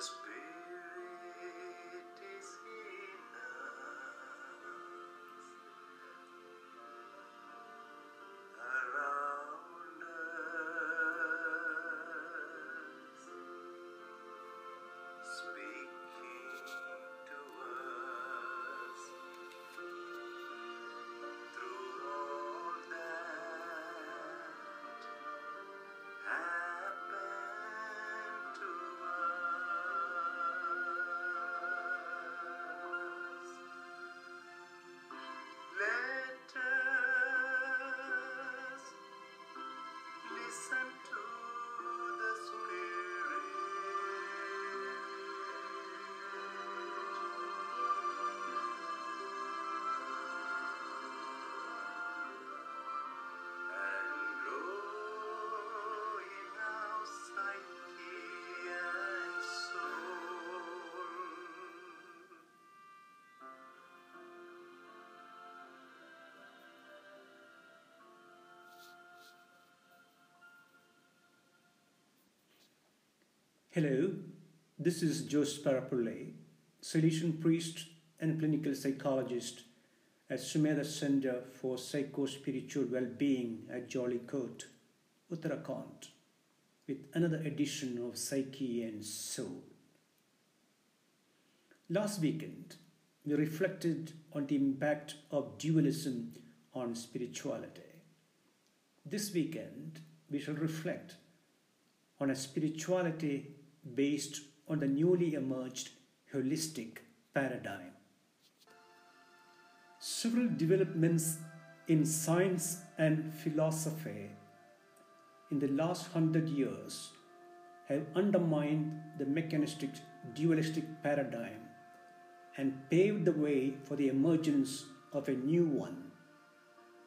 The Spirit Hello, this is Jose Parappully, Salesian priest and clinical psychologist at Sumedha Center for Psycho-Spiritual Well-Being at Jeolikote, Uttarakhand, with another edition of Psyche and Soul. Last weekend, we reflected on the impact of dualism on spirituality. This weekend, we shall reflect on a spirituality based on the newly emerged holistic paradigm. Several developments in science and philosophy in the last hundred years have undermined the mechanistic dualistic paradigm and paved the way for the emergence of a new one,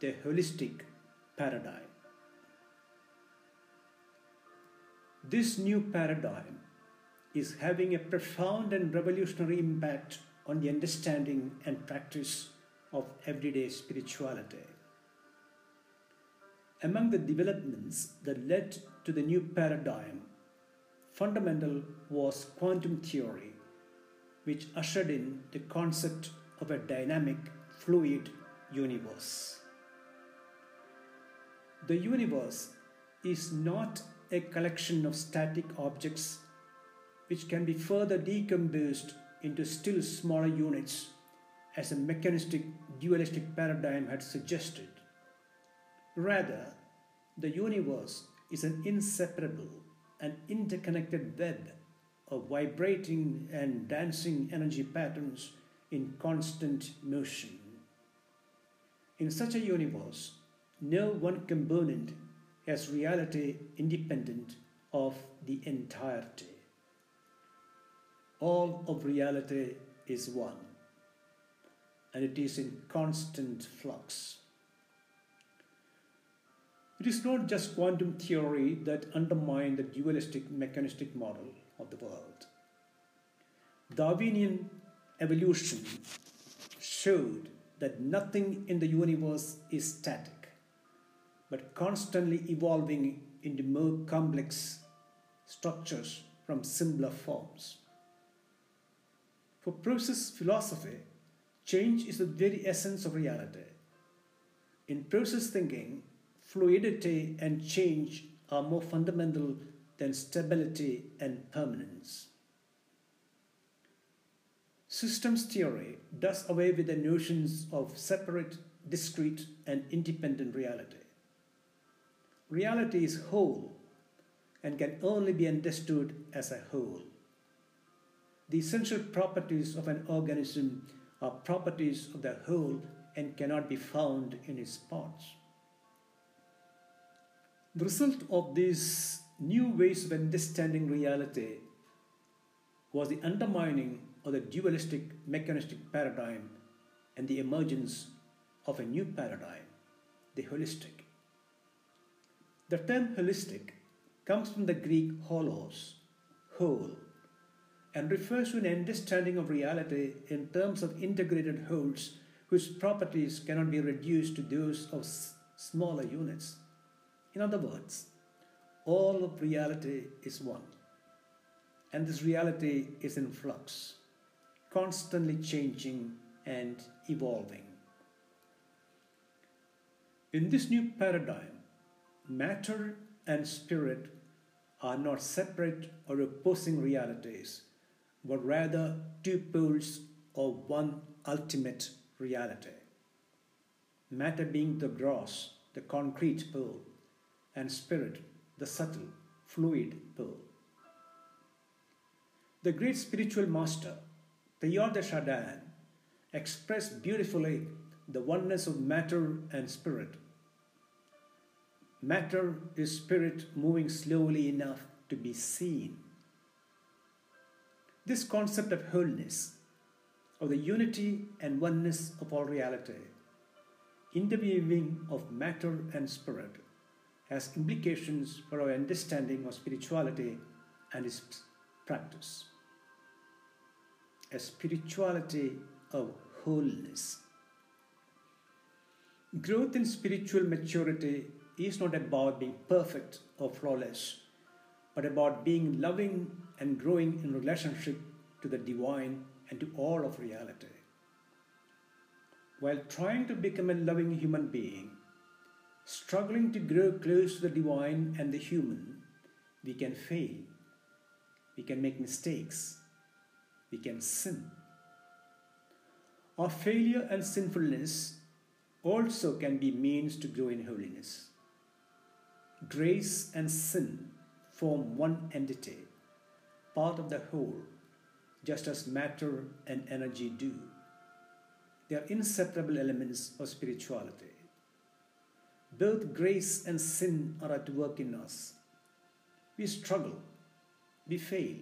the holistic paradigm. This new paradigm is having a profound and revolutionary impact on the understanding and practice of everyday spirituality. Among the developments that led to the new paradigm, fundamental was quantum theory, which ushered in the concept of a dynamic, fluid universe. The universe is not a collection of static objects which can be further decomposed into still smaller units as a mechanistic dualistic paradigm had suggested. Rather, the universe is an inseparable and interconnected web of vibrating and dancing energy patterns in constant motion. In such a universe, no one component has reality independent of the entirety. All of reality is one, and it is in constant flux. It is not just quantum theory that undermined the dualistic mechanistic model of the world. Darwinian evolution showed that nothing in the universe is static, but constantly evolving into more complex structures from simpler forms. For process philosophy, change is the very essence of reality. In process thinking, fluidity and change are more fundamental than stability and permanence. Systems theory does away with the notions of separate, discrete, and independent reality. Reality is whole and can only be understood as a whole. The essential properties of an organism are properties of the whole and cannot be found in its parts. The result of these new ways of understanding reality was the undermining of the dualistic mechanistic paradigm and the emergence of a new paradigm, the holistic. The term holistic comes from the Greek holos, whole, and refers to an understanding of reality in terms of integrated wholes whose properties cannot be reduced to those of smaller units. In other words, all of reality is one, and this reality is in flux, constantly changing and evolving. In this new paradigm, matter and spirit are not separate or opposing realities, but rather two poles of one ultimate reality. Matter being the gross, the concrete pole, and spirit, the subtle, fluid pole. The great spiritual master, Teilhard de expressed beautifully the oneness of matter and spirit. Matter is spirit moving slowly enough to be seen. This concept of wholeness, of the unity and oneness of all reality, interweaving of matter and spirit, has implications for our understanding of spirituality and its practice. A spirituality of wholeness. Growth in spiritual maturity is not about being perfect or flawless, but about being loving and growing in relationship to the divine and to all of reality. While trying to become a loving human being, struggling to grow close to the divine and the human, we can fail, we can make mistakes, we can sin. Our failure and sinfulness also can be means to grow in holiness. Grace and sin form one entity, part of the whole, just as matter and energy do. They are inseparable elements of spirituality. Both grace and sin are at work in us. We struggle, we fail,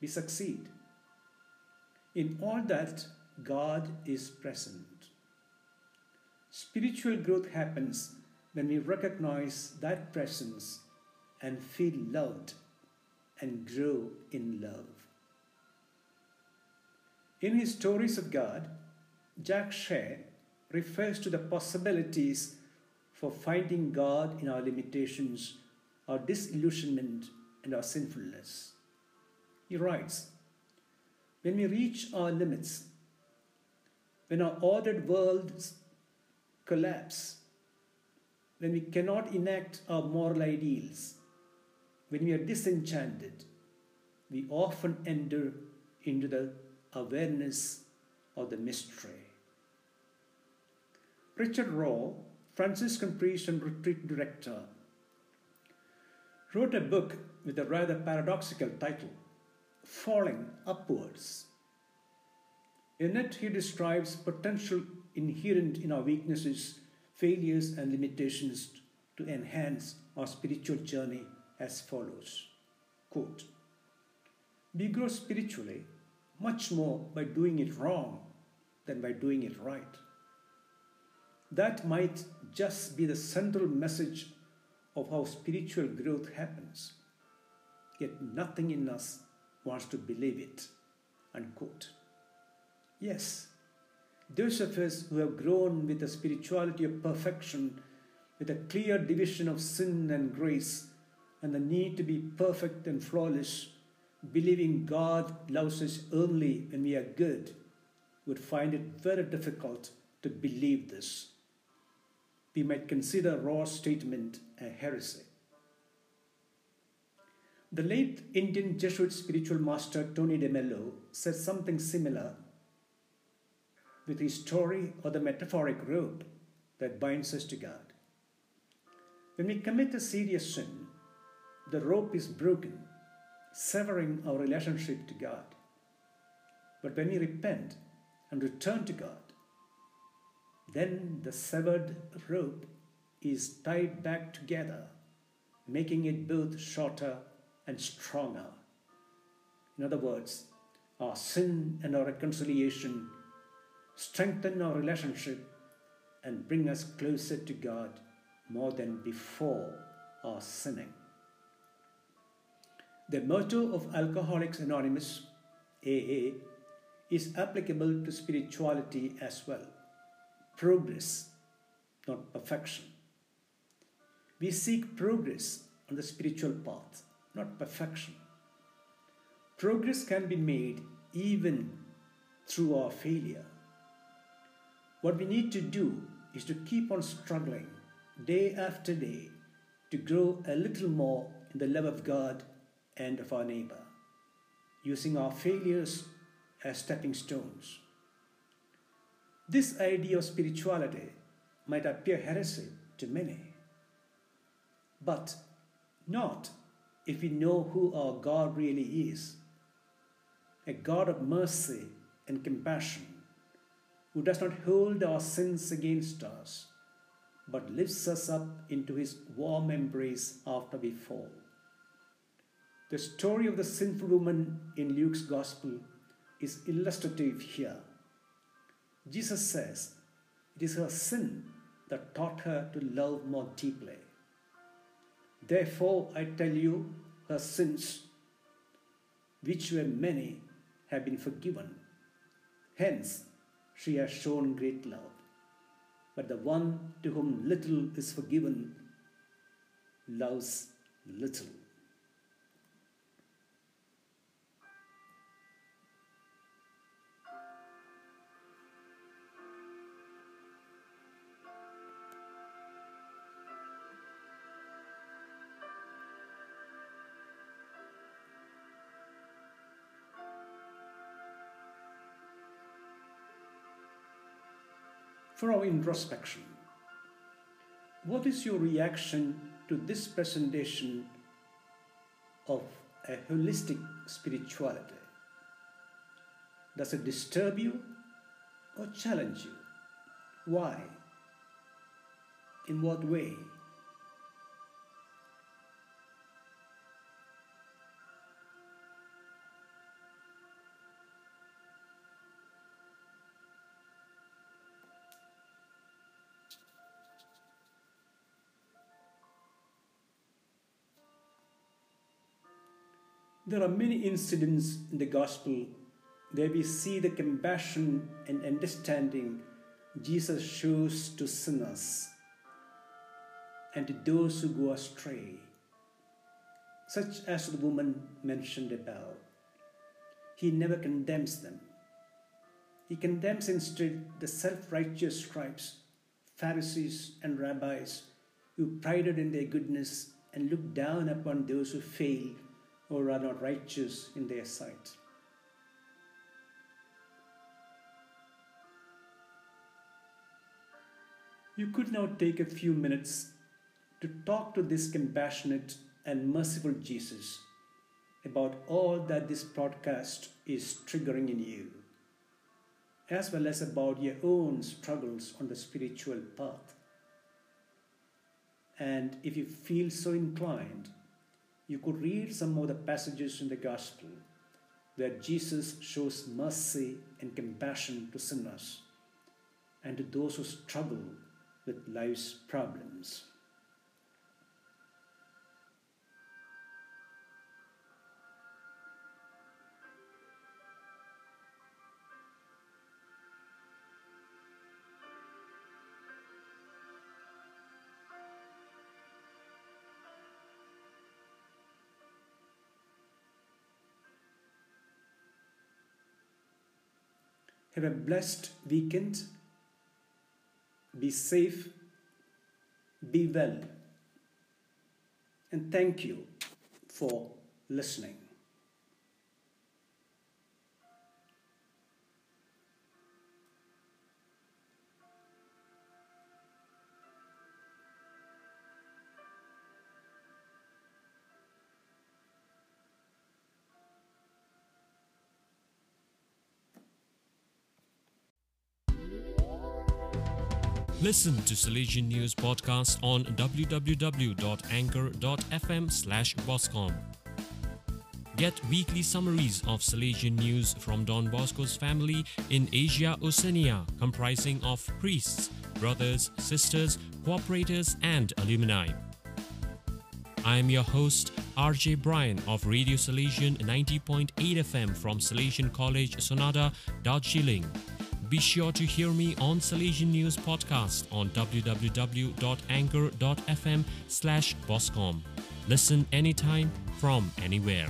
we succeed. In all that, God is present. Spiritual growth happens when we recognize that presence and feel loved and grow in love. In his Stories of God, Jack Shea refers to the possibilities for finding God in our limitations, our disillusionment, and our sinfulness. He writes When we reach our limits, when our ordered worlds collapse, when we cannot enact our moral ideals, when we are disenchanted, we often enter into the awareness of the mystery. Richard Rohr, Franciscan priest and retreat director, wrote a book with a rather paradoxical title, Falling Upwards. In it, he describes potential inherent in our weaknesses, failures, and limitations to enhance our spiritual journey as follows Quote, We grow spiritually much more by doing it wrong than by doing it right. That might just be the central message of how spiritual growth happens. Yet nothing in us wants to believe it. Unquote. Yes, those of us who have grown with a spirituality of perfection, with a clear division of sin and grace, and the need to be perfect and flawless, believing God loves us only when we are good, would find it very difficult to believe this. We might consider Rohr's statement a heresy. The late Indian Jesuit spiritual master Tony DeMello said something similar with his story or the metaphoric rope that binds us to God. When we commit a serious sin, the rope is broken, severing our relationship to God. But when we repent and return to God, then the severed rope is tied back together, making it both shorter and stronger. In other words, our sin and our reconciliation strengthen our relationship and bring us closer to God more than before our sinning. The motto of Alcoholics Anonymous, AA, is applicable to spirituality as well progress, not perfection. We seek progress on the spiritual path, not perfection. Progress can be made even through our failure. What we need to do is to keep on struggling day after day to grow a little more in the love of God and of our neighbor, using our failures as stepping stones. This idea of spirituality might appear heresy to many, but not if we know who our God really is a God of mercy and compassion who does not hold our sins against us but lifts us up into his warm embrace after we fall. The story of the sinful woman in Luke's Gospel is illustrative here. Jesus says it is her sin that taught her to love more deeply. Therefore, I tell you, her sins, which were many, have been forgiven. Hence, she has shown great love. But the one to whom little is forgiven loves little. For our introspection, what is your reaction to this presentation of a holistic spirituality? Does it disturb you or challenge you? Why? In what way? There are many incidents in the gospel where we see the compassion and understanding Jesus shows to sinners and to those who go astray, such as the woman mentioned above. He never condemns them. He condemns instead the self righteous scribes, Pharisees, and rabbis who prided in their goodness and looked down upon those who failed or are not righteous in their sight. You could now take a few minutes to talk to this compassionate and merciful Jesus about all that this podcast is triggering in you, as well as about your own struggles on the spiritual path. And if you feel so inclined, you could read some of the passages in the Gospel where Jesus shows mercy and compassion to sinners and to those who struggle with life's problems. Have a blessed weekend. Be safe. Be well. And thank you for listening. Listen to Salesian News podcast on www.anchor.fm slash boscom. Get weekly summaries of Salesian news from Don Bosco's family in Asia Oceania, comprising of priests, brothers, sisters, cooperators, and alumni. I am your host, RJ Bryan of Radio Salesian 90.8 FM from Salesian College, Sonada, Darjeeling. Be sure to hear me on Salesian News Podcast on www.anchor.fm slash boscom. Listen anytime from anywhere.